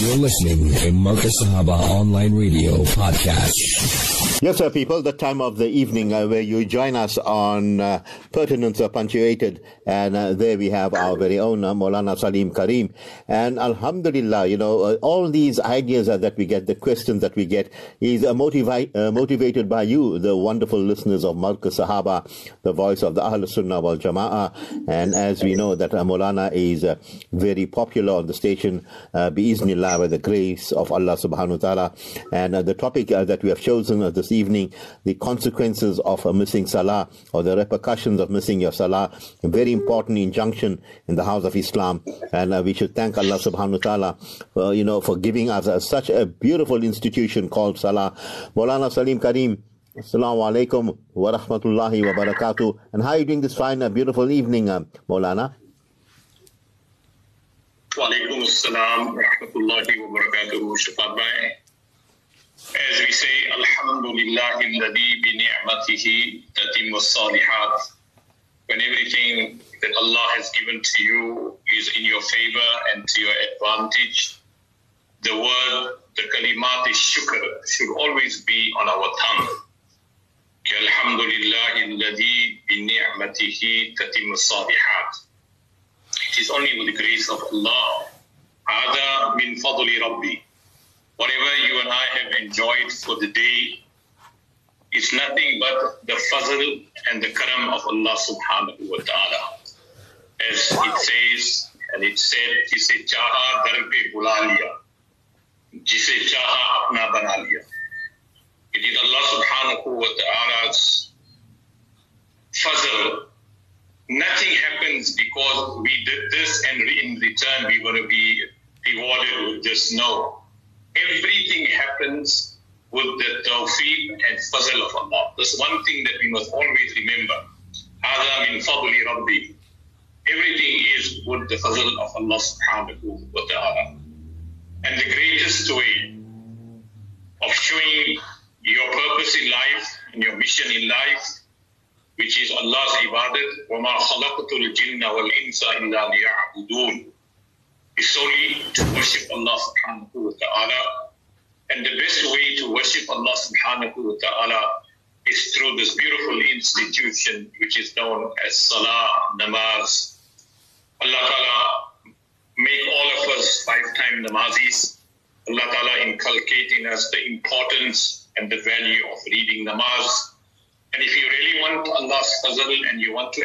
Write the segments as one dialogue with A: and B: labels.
A: You're listening to Markaz Sahaba Online Radio Podcast.
B: Yes, sir, people, the time of the evening uh, where you join us on uh, Pertinence Punctuated. And uh, there we have our very own uh, Salim Karim. And Alhamdulillah, you know, uh, all these ideas that we get, the questions that we get, is uh, motivi- uh, motivated by you, the wonderful listeners of Markaz Sahaba, the voice of the Ahl Sunnah wal Jama'ah. And as we know that uh, is uh, very popular on the station, uh, biiznillah, by the grace of Allah subhanahu wa ta'ala. And uh, the topic uh, that we have chosen uh, this evening, the consequences of uh, missing salah or the repercussions of missing your salah, a very important injunction in the house of Islam. And uh, we should thank Allah subhanahu wa ta'ala, you know, for giving us uh, such a beautiful institution called salah. Maulana Salim Karim, Assalamu alaikum wa rahmatullahi wa barakatuh. And how are you doing this fine, uh, beautiful evening, uh, Maulana?
C: Walaikum assalam rahmatullahi wa barakatuhu, Shafat Bhai. As we say, Alhamdulillah alladhi bi ni'matihi tatimmu salihat. When everything that Allah has given to you is in your favor and to your advantage, the word, the kalimat is shukr should always be on our tongue. Alhamdulillah alladhi bi ni'matihi tatimmu salihat. It is only with the grace of Allah. Hada min fadli Rabbi. Whatever you and I have enjoyed for the day is nothing but the fazl and the karam of Allah subhanahu wa ta'ala. As it says, and it said, Jise chaha dar pe bula liya. Jise chaha apna bana liya. It is Allah subhanahu wa ta'ala's fazl nothing happens because we did this and in return we were to be rewarded with this. No. Everything happens with the tawfiq and fazl of Allah. That's one thing that we must always remember. هذا من فضل ربي. Everything is with the fazl of Allah subhanahu wa ta'ala. And the greatest way of showing your purpose in life and your mission in life which is Allah's ibadat, وَمَا خَلَقْتُ الْجِنَّ وَالْإِنسَ إِلَّا لِيَعْبُدُونَ is solely to worship Allah subhanahu wa ta'ala. And the best way to worship Allah subhanahu wa ta'ala is through this beautiful institution which is known as Salah, Namaz. Allah ta'ala make all of us five-time namazis. Allah ta'ala inculcate in us the importance and the value of reading namaz. And if you really want Allah's fazl and you want to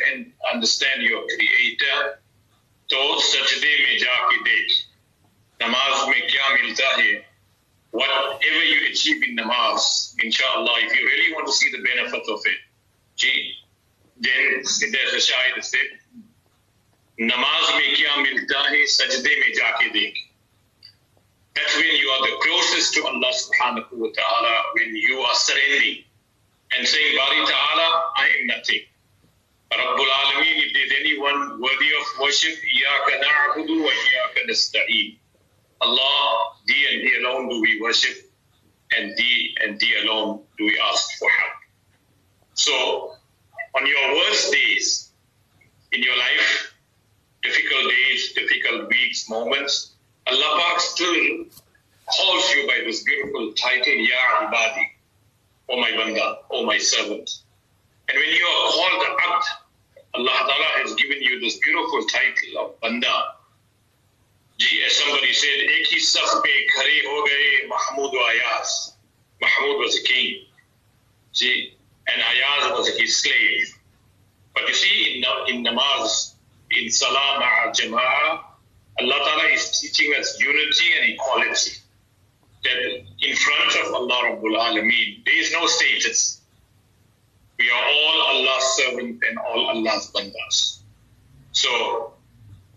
C: understand your creator, तो सजदे में जाके देख नमाज में क्या मिलता है whatever you achieve in namaz inshallah if you really want to see the benefit of it gee, then there's a shahid said नमाज में क्या मिलता है सजदे में जाके देख that's when you are the closest to Allah subhanahu wa ta'ala when you are surrendering and saying Bari ta'ala I am nothing Rabbul Alameen, if there's anyone worthy of worship, Iyaka na'budu wa Iyaka nasta'een. Allah, Thee and Thee alone do we worship, and Thee and Thee alone do we ask for help. So, on your worst days in your life, difficult days, difficult weeks, moments, Allah Pak still calls you by this beautiful title, Ya Ibadi, O my Banda, O my servant. And when you are called Abd, Allah Ta'ala has given you this beautiful title of Banda. Gee, as somebody said, Ek hi saf pe khare ho gaye Mahmud Ayaz. Mahmood was a king. See, and Ayaz was his slave. But you see, in, in namaz, in salah ma'a jamaa, Allah Ta'ala is teaching us unity and equality. That in front of Allah Rabbul Alameen, there is no status. We are all Allah's servant and all Allah's bandas. So,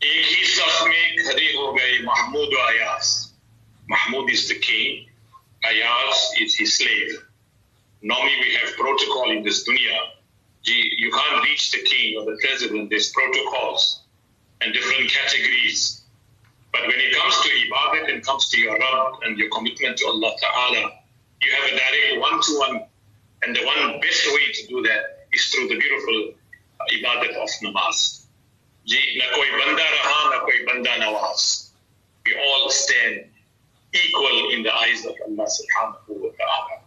C: एक ही सफ में खड़े हो गए Mahmud और Ayaz. Mahmud is the king, Ayaz is his slave. Normally we have protocol in this dunya. Gee, you can't reach the king or the president, there's protocols and different categories. But when it comes to ibadat and comes to your Rabb and your commitment to Allah Ta'ala, you have a direct one-to-one and the one best way to do that is through the beautiful uh, ibadat of namaz. Ji, na koi banda na koi banda. We all stand equal in the eyes of Allah subhanahu wa ta'ala.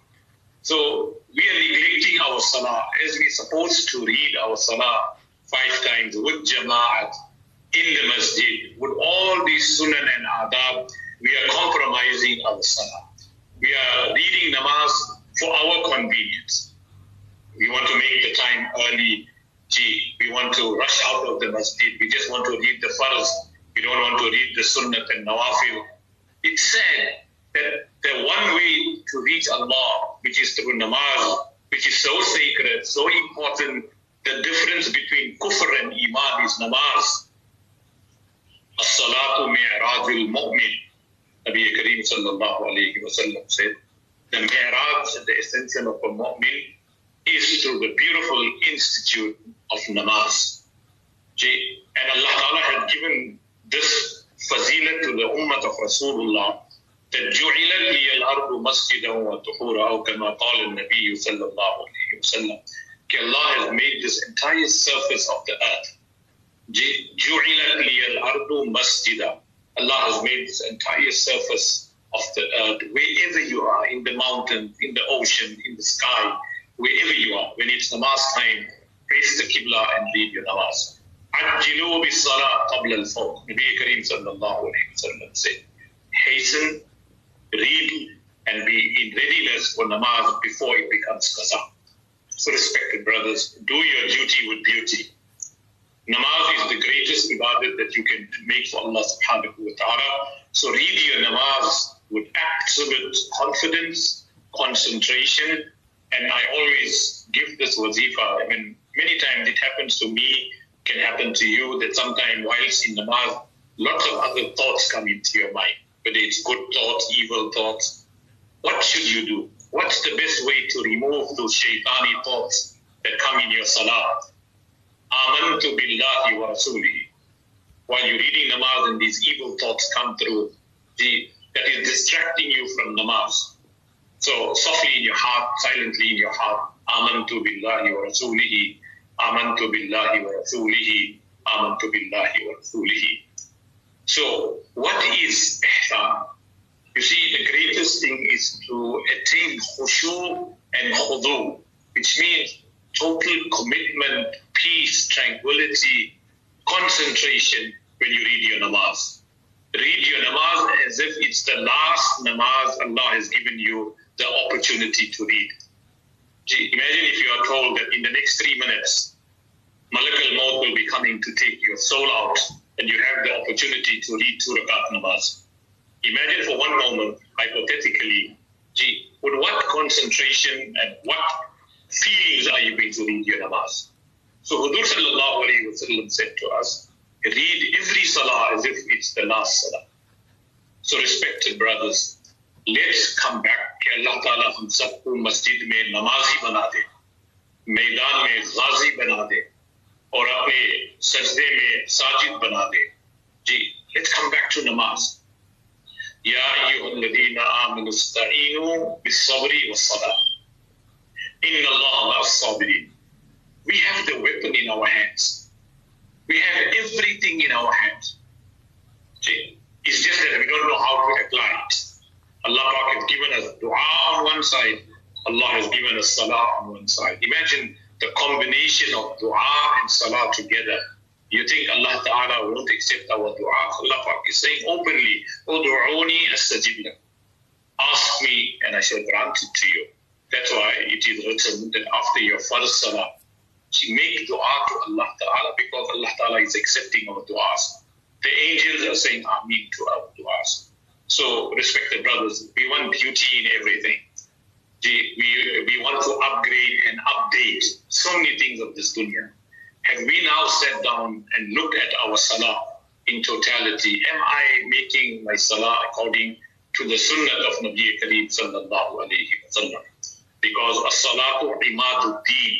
C: So we are neglecting our salah as we're supposed to read our salah five times with jama'at in the masjid, with all these sunan and adab, we are compromising our salah. We are reading namaz for our convenience. We want to make the time early. Gee, we want to rush out of the masjid. We just want to read the farz. We don't want to read the sunnat and nawafil. It's said that the one way to reach Allah, which is through namaz, which is so sacred, so important, the difference between kufr and iman is namaz. As-salatu mi'rajul mu'min. Nabi Kareem sallallahu alayhi wa sallam said, the mi'raj, the ascension of a mu'min, is through the beautiful institute of namaz. And Allah Ta'ala had given this fazilat to the ummah of Rasulullah that جعلت لي الأرض مسجدا وطهورا أو كما قال النبي صلى الله عليه وسلم Allah has made this entire surface of the earth جعلت لي الأرض مسجدا Allah has made this entire surface of the earth wherever you are in the mountain in the ocean in the sky wherever you are when it's namaz time face the Qibla and lead your namaz عجلوا بالصلاة قبل الفوت Nabi Kareem sallallahu alayhi wa sallam said hasten read and be in readiness for namaz before it becomes qaza. So, respected brothers, do your duty with beauty. Namaz is the greatest ibadat that you can make for Allah subhanahu wa ta'ala. So, read your namaz with absolute confidence, concentration, and I always give this wazifa. I mean, many times it happens to me, can happen to you, that sometimes whilst in namaz, lots of other thoughts come into your mind whether it's good thoughts, evil thoughts. What should you do? What's the best way to remove those shaitani thoughts that come in your salah? Amantu billahi wa. While you're reading namaz and these evil thoughts come through, the, that is distracting you from namaz. So softly in your heart, silently in your heart, Amantu billahi wa rasulihi. Amantu billahi wa rasulihi. Amantu billahi wa rasulihi. So, what is ihsan? You see, the greatest thing is to attain khushu and khudu, which means total commitment, peace, tranquility, concentration when you read your namaz. Read your namaz as if it's the last namaz Allah has given you the opportunity to read. Imagine if you are told that in the next three minutes, Malak al-Maut will be coming to take your soul out and you have the opportunity to read two rakat namaz. Imagine for one moment, hypothetically, gee, with what concentration and what feelings are you going to read your namaz? So Hudur sallallahu alayhi wa sallam said to us, read every salah as if it's the last salah. So respected brothers, let's come back कि अल्लाह ताला हम सबको मस्जिद में नमाजी बना दे मैदान में गाजी बना दे और अपने सजदे में साजिद बना दे जी लेट्स कम बैक टू नमाज या अय्युहल्लज़ीना आमनु इस्तईनु बिस्सब्री वस्सलाह inna Allah ma'as-sabirin we have the weapon in our hands we have everything in our hands. It's just that we don't know how to apply it. Allah has given us dua on one side. Allah has given us salah on one side. Imagine the combination of dua and salah together, you think Allah Ta'ala won't accept our dua? Allah is saying openly, Udu'uni astajib Ask me and I shall grant it to you. That's why it is written that after your first salah, you make dua to Allah Ta'ala because Allah Ta'ala is accepting our du'as. The angels are saying Ameen to our du'as. So, respected brothers, we want beauty in everything we, we want to upgrade and update so many things of this dunya. Have we now sat down and looked at our salah in totality? Am I making my salah according to the sunnah of Nabi Kareem sallallahu alayhi wa sallam? Because as-salatu imadu deen.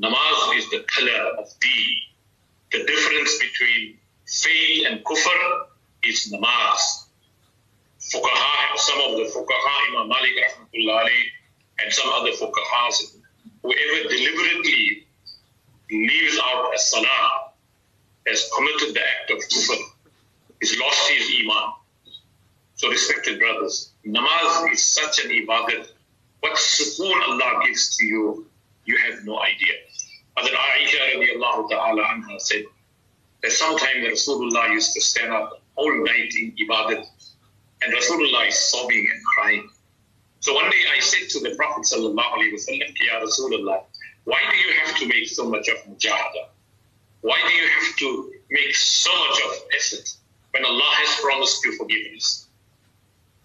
C: Namaz is the pillar of deen. The difference between faith and kufr is namaz fuqaha, some of the fuqaha, Imam Malik rahmatullah and some other fuqahas, whoever deliberately leaves out a salah has committed the act of kufr, has lost his iman. So So, respected brothers, namaz is such an ibadat. What sukoon Allah gives to you, you have no idea. Hazrat Aisha radiallahu ta'ala anha said that sometime Rasulullah used to stand up all night in ibadat and Rasulullah is sobbing and crying. So one day I said to the Prophet sallallahu alaihi wasallam, Ya Rasulullah, why do you have to make so much of mujahada? Why do you have to make so much of effort when Allah has promised you forgiveness?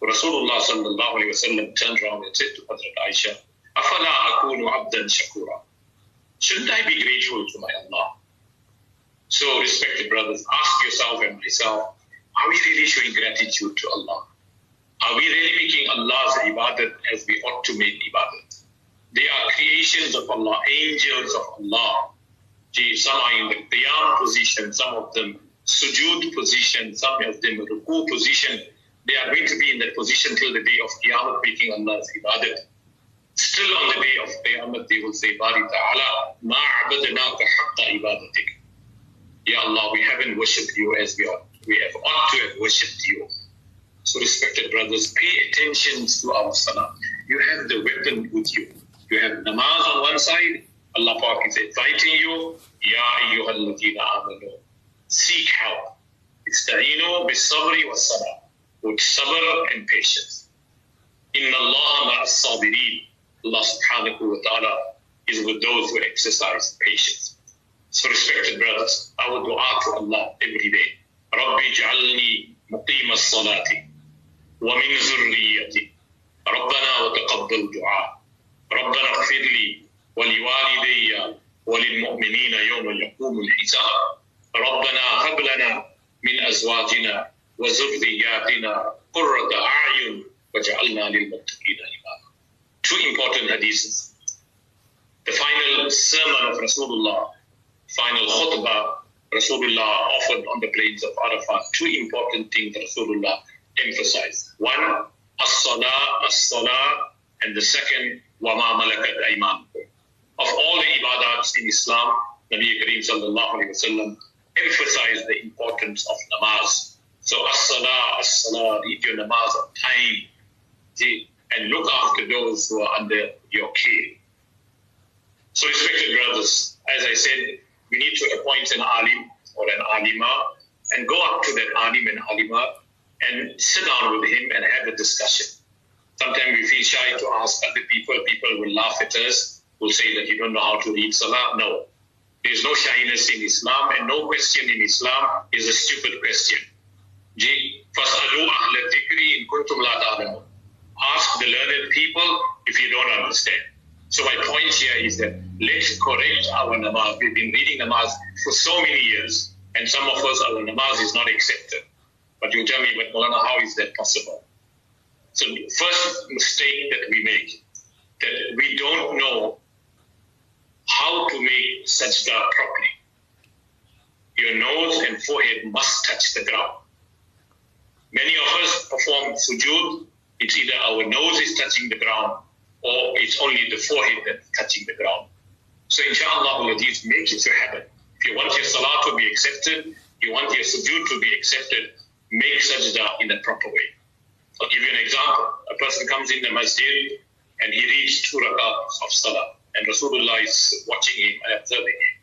C: Rasulullah sallallahu alayhi wasallam turned around and said to Hazrat Aisha, Afala akunu abdan shakura. Shouldn't I be grateful to my Allah? So, respected brothers, ask yourself and myself, are we really showing gratitude to Allah? Are we really making Allah's ibadat as we ought to make ibadat? They are creations of Allah, angels of Allah. Some are in the qiyam position, some of them sujood position, some of them ruku position. They are going to be in that position till the day of Qiyamah making Allah's ibadat. Still on the day of Qiyamah, they will say, Bari ta'ala, ma abadnaka haqqa ibadatik. Ya Allah, we haven't worshipped you as we ought. We have ought to have worshipped you. So respected brothers, pay attention to our salah. You have the weapon with you. You have namaz on one side. Allah Pak is inviting you. Ya ayyuhalladina amanu. Seek help. Ista'inu bis-sabri was-salah. With sabr and patience. Inna Allah ma'as-sabirin Allah subhanahu wa ta'ala is with those who exercise patience. So respected brothers, I would dua to Allah every day. ربي اجعلني مقيم الصلاة ومن ذريتي ربنا وتقبل دعاء ربنا اغفر لي ولوالدي وللمؤمنين يوم يقوم الحساب ربنا هب لنا من أزواجنا وذرياتنا قرة أعين واجعلنا للمتقين إماما Two important hadiths. The final sermon of Rasulullah, final khutbah Rasulullah offered on the plains of Arafat. Two important things Rasulullah emphasized. One, as-salah, as-salah, and the second, wama malakat ayman. Of all the ibadats in Islam, Nabi Kareem sallallahu alayhi wasallam emphasized the importance of namaz. So as-salah, as-salah, read your namaz on time, and look after those who are under your care. So respected brothers, as I said, we need to appoint an alim or an alima and go up to that alim and alima and sit down with him and have a discussion. Sometimes we feel shy to ask other people. People will laugh at us, will say that you don't know how to read salah. No. There's no shyness in Islam and no question in Islam is a stupid question. Ask the learned people if you don't understand. So my point here is that let's correct our namaz. We've been reading namaz for so many years, and some of us, our namaz is not accepted. But you tell me, but Molana, how is that possible? So first mistake that we make, that we don't know how to make sajda properly. Your nose and forehead must touch the ground. Many of us perform sujood. It's either our nose is touching the ground or it's only the forehead that's touching the ground. So inshallah, Ladif, make it your habit. If you want your salah to be accepted, you want your sujood to be accepted, make sajda in the proper way. I'll give you an example. A person comes in the masjid and he reads two rakats of salah, and Rasulullah is watching him and observing him.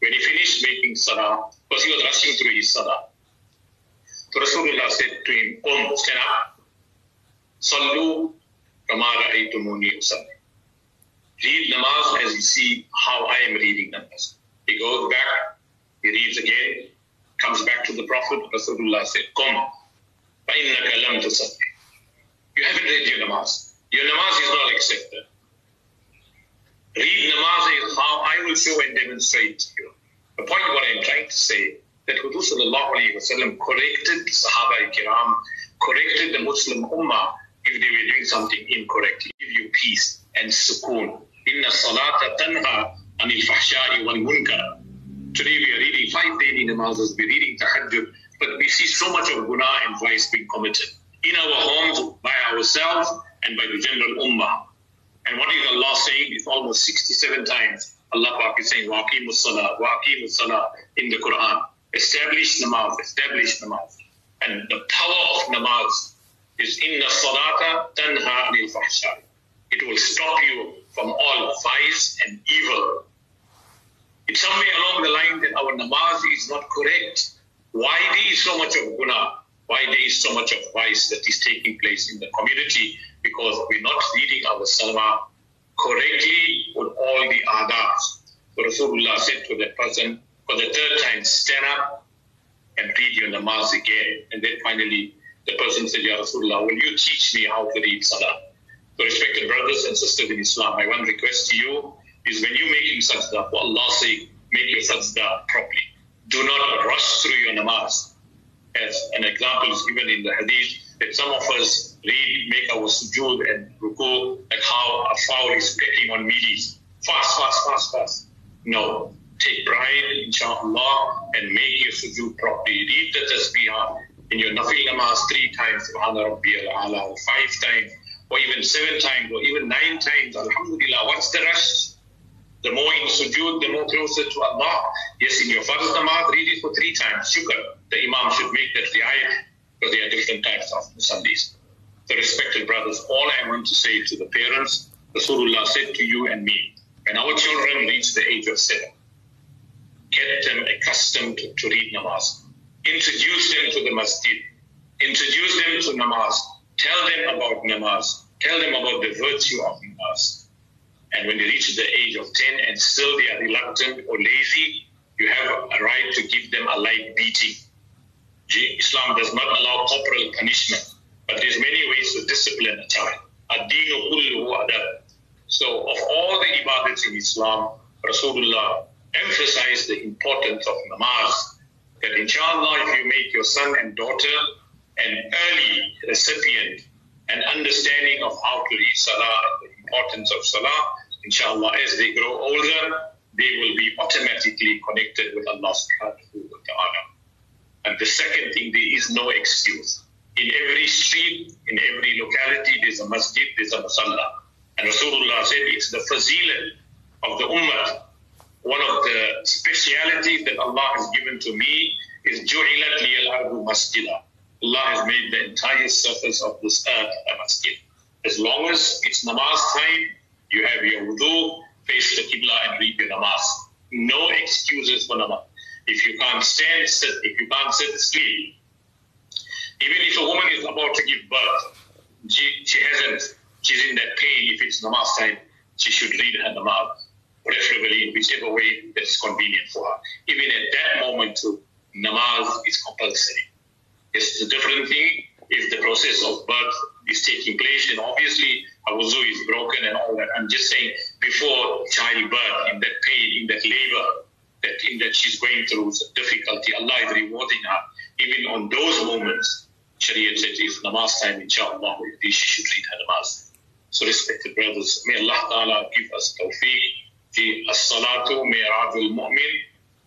C: When he finished making salah, because he was rushing through his salah, so Rasulullah said to him, Qum, stand up, sallu kama ra'aytumuni usalli. Read namaz as you see how I am reading namaz. He goes back, he reads again, comes back to the Prophet. Rasulullah said, Qum, فَإِنَّكَ لَمْ تُصَلِّ You haven't read your namaz. Your namaz is not accepted. Read namaz is how I will show and demonstrate to you. The point what I'm trying to say, that Hudu sallallahu alayhi wa sallam corrected Sahaba kiram, corrected the Muslim ummah if they were doing something incorrectly. Give you peace and sukoon. Inna salata tanha anil fahsha'i wal munkar. Today we are reading five daily namazes, we're reading tahajjud, but we see so much of guna and vice being committed in our homes, by ourselves, and by the general ummah. And what is Allah saying? It's almost 67 times. Allah Pak is saying, Waqimus salah, Waqimus salah in the Quran. Establish namaz, establish namaz. And the power of namaz is inna salata tanha anil. It will stop you from all vice and evil. It's somewhere along the line that our namaz is not correct. Why there is so much of guna? Why there is so much of vice that is taking place in the community? Because we're not reading our salah correctly with all the adabs. Rasulullah said to that person for the third time, stand up and read your namaz again. And then finally, the person said, Ya Rasulullah, will you teach me how to read salah? So respected brothers and sisters in Islam, my one request to you is when you're making sajda, for Allah's sake, make your sajda properly. Do not rush through your namaz. As an example is given in the hadith, that some of us read, make our sujood and ruku, like how a fowl is pecking on meaties. Fast, fast, fast, fast. No. Take pride, inshallah, and make your sujood properly. Read the tasbihah in your nafil namaz three times, subhana rabbi al-ala, or five times, or even seven times, or even nine times, alhamdulillah. What's the rush? The more in sujood, the more closer to Allah. Yes, in your farz namaz, read it for three times. Shukr. The imam should make that riayat because there are different types of Sundays. The respected brothers, all I want to say to the parents, Rasulullah said to you and me, when our children reach the age of seven, get them accustomed to, to read namaz. Introduce them to the masjid. Introduce them to namaz. Tell them about namaz. Tell them about the virtue of namaz. And when they reach the age of 10 and still they are reluctant or lazy, you have a right to give them a light beating. Islam does not allow corporal punishment, but there's many ways to discipline a child. So of all the ibadats in Islam, Rasulullah emphasized the importance of namaz. That inshallah, if you make your son and daughter an early recipient and understanding of how to read salah the importance of salah, inshallah, as they grow older, they will be automatically connected with Allah subhanahu wa ta'ala. And the second thing, there is no excuse. In every street, in every locality, there's a masjid, there's a masallah. And Rasulullah said it's the fazilah of the ummah. One of the specialities that Allah has given to me is ju'ilat liyal ardu masjidah. Allah has made the entire surface of this earth a masjid. As long as it's namaz time, you have your wudu, face the qibla and read your namaz. No excuses for namaz. If you can't stand, sit. If you can't sit, sleep. Even if a woman is about to give birth, she, she hasn't, she's in that pain. If it's namaz time, she should read her namaz, preferably in whichever way that is convenient for her. Even at that moment, namaz is compulsory. It's a different thing if the process of birth is taking place, then obviously a wuzu is broken and all that. I'm just saying before childbirth, in that pain, in that labor, that thing that she's going through difficulty, Allah is rewarding her. Even on those moments, Sharia said if namaz time, inshallah, she should read her namaz. So respected brothers, may Allah Ta'ala give us tawfiq. The as-salatu mi'raj al-mu'min.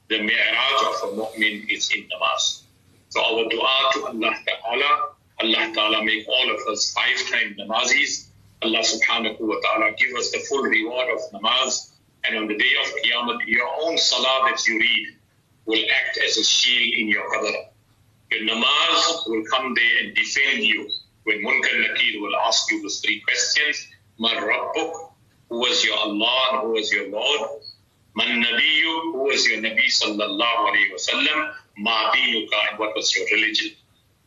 C: The mi'raj of a mu'min is in namaz. So our dua to Allah Ta'ala, Allah Ta'ala make all of us five-time namazis. Allah subhanahu wa ta'ala give us the full reward of namaz. And on the day of Qiyamah, your own salah that you read will act as a shield in your qabr. Your namaz will come there and defend you. When Munkar Nakir will ask you those three questions, Man Rabbuk, who was your Allah and who was your Lord? Man Nabiyu, who was your Nabi sallallahu alayhi wa sallam? Ma dinuka, and what was your religion?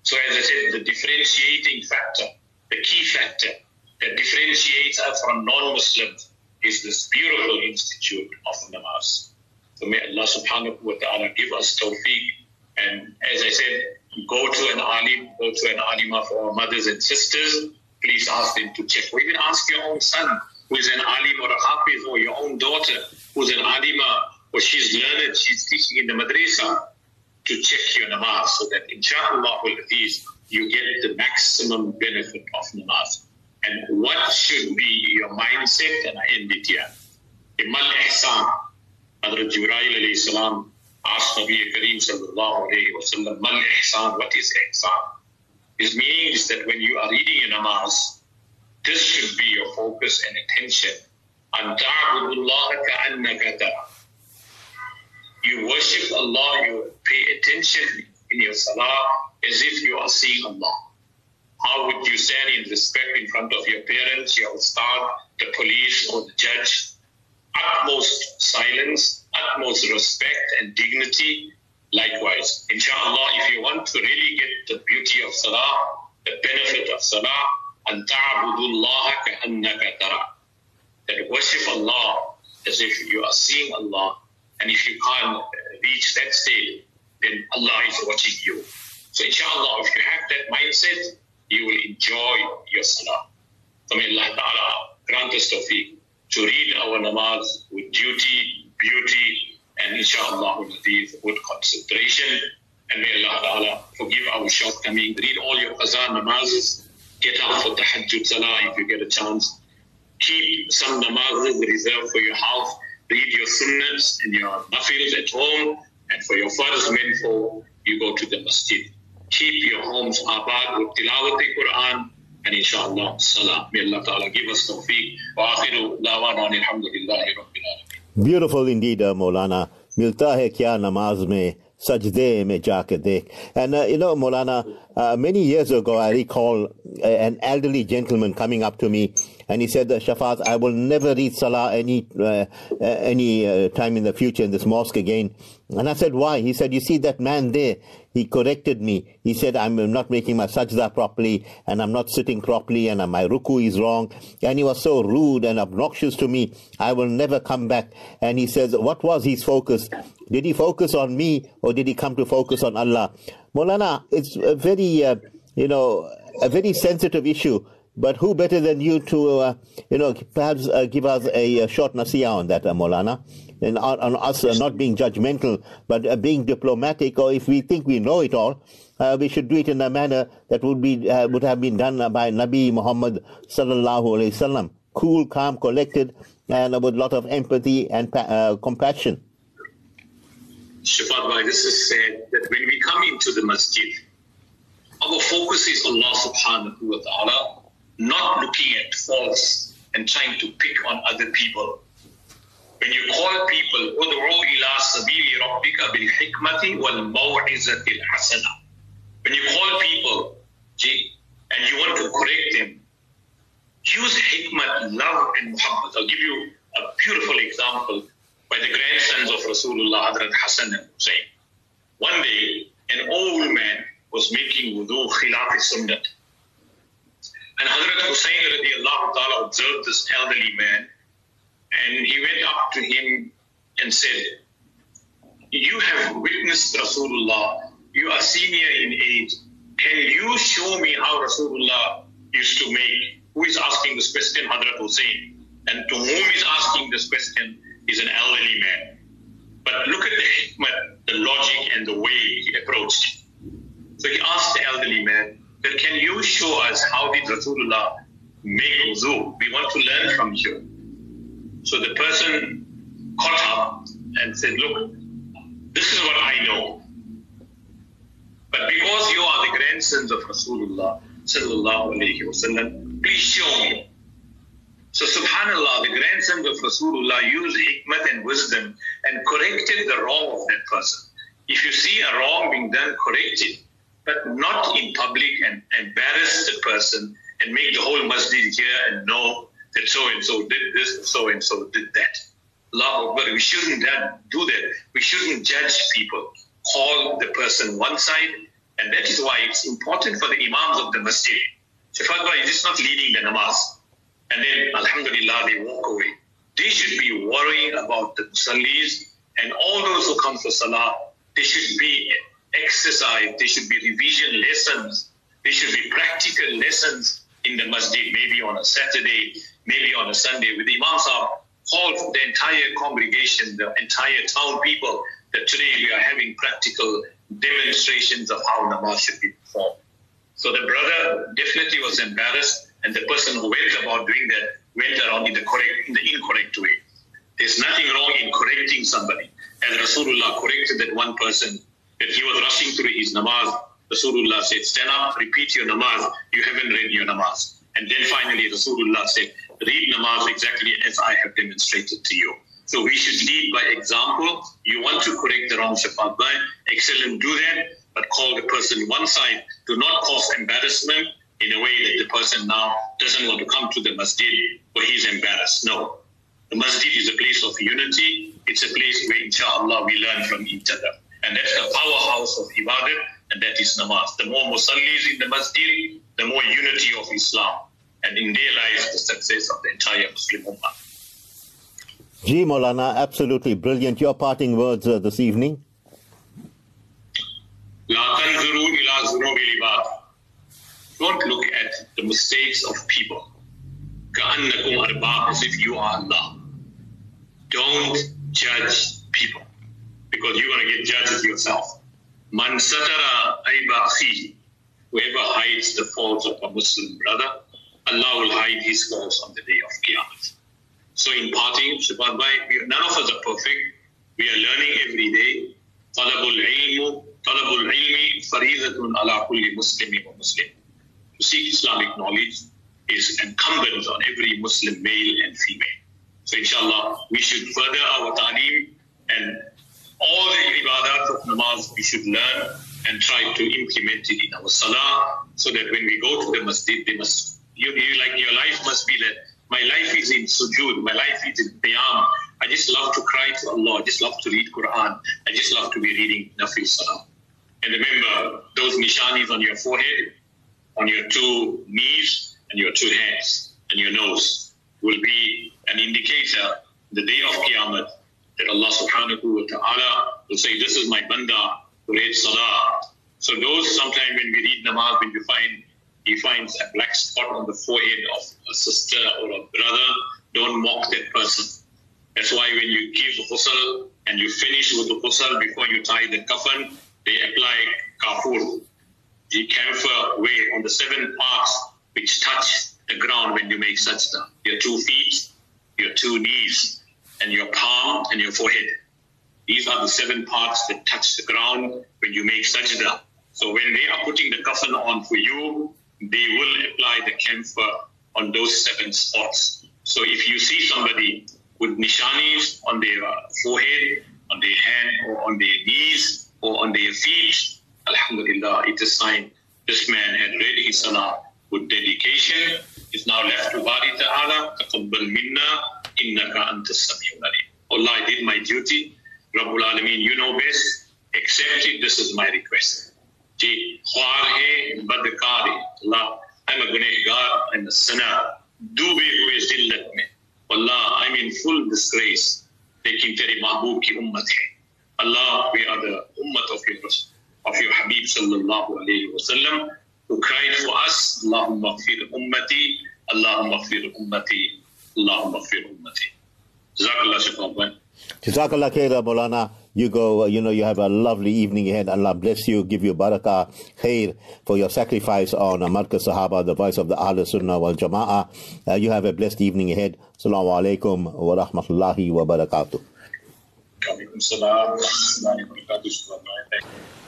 C: So as I said, the differentiating factor, the key factor that differentiates us from non-Muslims is this beautiful institute of namaz. So may Allah subhanahu wa ta'ala give us tawfiq. And as I said, go to an alim, go to an alima for our mothers and sisters. Please ask them to check. Or even ask your own son who is an alim or a hafiz or your own daughter who's an alima or she's learned, she's teaching in the madrasa to check your namaz so that inshallah you get the maximum benefit of namaz. And what should be your mindset? And I end it here. Imal ihsan. Hadrat Jibreel alayhi salam asked Nabi Kareem sallallahu alayhi wa sallam, Mal ihsan, what is ihsan? His meaning is that when you are reading your namaz, this should be your focus and attention. And You worship Allah, you pay attention in your salah as if you are seeing Allah. How would you stand in respect in front of your parents, your staff, the police, or the judge? Utmost silence, utmost respect and dignity. Likewise, inshallah, if you want to really get the beauty of salah, the benefit of salah, and ta'budullah ka'annaka tara. That worship Allah as if you are seeing Allah. And if you can't reach that state, then Allah is watching you. So inshallah, if you have that mindset, you will enjoy your salah. So may Allah Ta'ala grant us tawfiq to read our namaz with duty, beauty, and inshallah with concentration. And may Allah Ta'ala forgive our shortcomings. Read all your qaza namazes get up for the Hajj salah if you get a chance. Keep some namazes reserved for your house. Read your sunnahs and your nafils at home. And for your first meant you go to the masjid. Keep your homes abad with tilawat Quran and inshallah salah. May Allah Ta'ala give us tawfiq. Wa akhiru dawana alhamdulillahi rabbil.
B: Beautiful indeed, uh, Maulana. Milta hai kya namaz mein sajde mein ja ke dekh. And uh, you know, Maulana, uh, many years ago I recall uh, an elderly gentleman coming up to me and he said, Shafat, I will never read Salah any uh, uh, any uh, time in the future in this mosque again. And I said, why? He said, you see that man there, he corrected me. He said, I'm not making my sajda properly and I'm not sitting properly and my ruku is wrong. And he was so rude and obnoxious to me. I will never come back. And he says, what was his focus? Did he focus on me or did he come to focus on Allah? Molana, it's a very, uh, you know, a very sensitive issue but who better than you to, uh, you know, perhaps uh, give us a, a, short nasiya on that, uh, Molana? And on, on us uh, not being judgmental, but uh, being diplomatic, or if we think we know it all, uh, we should do it in a manner that would be would have been done by Nabi Muhammad sallallahu alaihi wasallam, cool, calm, collected, and with a lot of empathy and compassion.
C: Shafat is said that when we come into the masjid, our focus is Allah subhanahu wa ta'ala not looking at faults and trying to pick on other people. When you call people, When you call people, and you want to correct them, use hikmat, love and muhammad. I'll give you a beautiful example by the grandsons of Rasulullah, Hassan and Hussein. One day, an old man was making wudu khilaf sunnat. And Hazrat Hussein ta'ala observed this elderly man and he went up to him and said, You have witnessed Rasulullah, you are senior in age. Can you show me how Rasulullah used to make? Who is asking this question? Hazrat Hussein. And to whom is asking this question is an elderly man. But look at the hikmah, the logic, and the way he approached it. So he asked the elderly man, then can you show us how did Rasulullah make wuzu? We want to learn from you. So the person caught up and said, look, this is what I know. But because you are the grandsons of Rasulullah sallallahu alayhi wasallam, please show me. So subhanallah, the grandsons of Rasulullah used hikmat and wisdom and corrected the wrong of that person. If you see a wrong being done, correct it but not in public and embarrass the person and make the whole masjid hear and know that so and so did this, so and so did that. Allah Akbar, we shouldn't do that. We shouldn't judge people. Call the person one side, and that is why it's important for the imams of the masjid. Shafaqah is just not leading the namaz. And then, alhamdulillah, they walk away. They should be worrying about the salis and all those who come for salah. They should be exercise, they should be revision lessons, they should be practical lessons in the masjid, maybe on a Saturday, maybe on a Sunday, with the Imam Sahib call the entire congregation, the entire town people, that today we are having practical demonstrations of how namaz should be performed. So the brother definitely was embarrassed, and the person who went about doing that went around in the correct, in the incorrect way. There's nothing wrong in correcting somebody. As Rasulullah corrected that one person that he was rushing through his namaz, Rasulullah said, stand up, repeat your namaz, you haven't read your namaz. And then finally Rasulullah said, read namaz exactly as I have demonstrated to you. So we should lead by example. You want to correct the wrong shafat excellent, do that, but call the person one side. Do not cause embarrassment in a way that the person now doesn't want to come to the masjid or he's embarrassed. No. The masjid is a place of unity. It's a place where, inshallah, we learn from each other. And that's the powerhouse of ibadah, and that is namaz. The more musallis in the masjid, the more unity of Islam. And in there lies the success of the entire Muslim Ummah.
B: G. Molana, absolutely brilliant. Your parting words uh, this evening.
C: Don't look at the mistakes of people. as if you are Allah. Don't judge people because you're going to get judged yourself. Man satara. Whoever hides the faults of a Muslim brother, Allah will hide his faults on the day of Qiyamah. So in parting, Shafat none of us are perfect. We are learning every day. طلب العلم طلب العلم فريضة على كل مسلم ومسلم. Seek Islamic knowledge is incumbent on every Muslim male and female. So inshallah, we should further our ta'lim and all the ibadat of namaz we should learn and try to implement it in our salah so that when we go to the masjid, they must, you, you like your life must be that my life is in sujood, my life is in qiyam. I just love to cry to Allah, I just love to read Quran, I just love to be reading Nafil Salah. And remember, those nishanis on your forehead, on your two knees, and your two hands, and your nose will be an indicator the day of Qiyamah that Allah subhanahu wa ta'ala will say, This is my banda read salah. So those sometimes when we read namaz, when you find he finds a black spot on the forehead of a sister or a brother, don't mock that person. That's why when you give ghusl and you finish with the ghusl before you tie the kafan, they apply kafur, the camphor way on the seven parts which touch the ground when you make sajda. Your two feet, your two knees, and your palm and your forehead. These are the seven parts that touch the ground when you make sajda. So when they are putting the coffin on for you, they will apply the camphor on those seven spots. So if you see somebody with nishanis on their uh, forehead, on their hand, or on their knees, or on their feet, Alhamdulillah, it is a sign this man had read his salah with dedication. He's now left to Bari Ta'ala, taqabbal minna, innaka anta sami'ul. Allah, I did my duty. Rabbul Alameen, you know best. Accept it. This is my request. Ji, khwar hai. Allah, I'm a gunagar, I'm a sinner. Dube huye me. Allah, I'm in full disgrace. Lekin teri mahboob ki ummat hai. Allah, we are the ummat of your Rasul. Of your Habib sallallahu alayhi wa sallam who cried for us Allahumma gfir ummati Allahumma gfir ummati Allahumma gfir ummati Jazakallah shukran
B: Jazakallah khair Maulana you go, uh, you know, you have a lovely evening ahead. Allah bless you, give you barakah, khair for your sacrifice on uh, Markaz Sahaba, the voice of the Ahl Sunnah wal Jama'ah. Uh, you have a blessed evening ahead. Assalamu alaikum wa rahmatullahi wa barakatuh.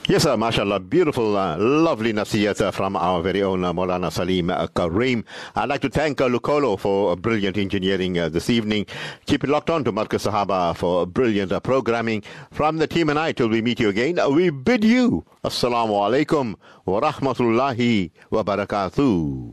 B: Yes, sir, mashallah. Beautiful, uh, lovely nasiyat from our very own uh, Maulana Salim uh, Karim. I'd like to thank uh, for brilliant engineering uh, this evening. Keep it locked on to Markaz Sahaba for brilliant uh, programming. From the team and I, till we meet you again, uh, we bid you Assalamu alaikum wa rahmatullahi wa barakatuh.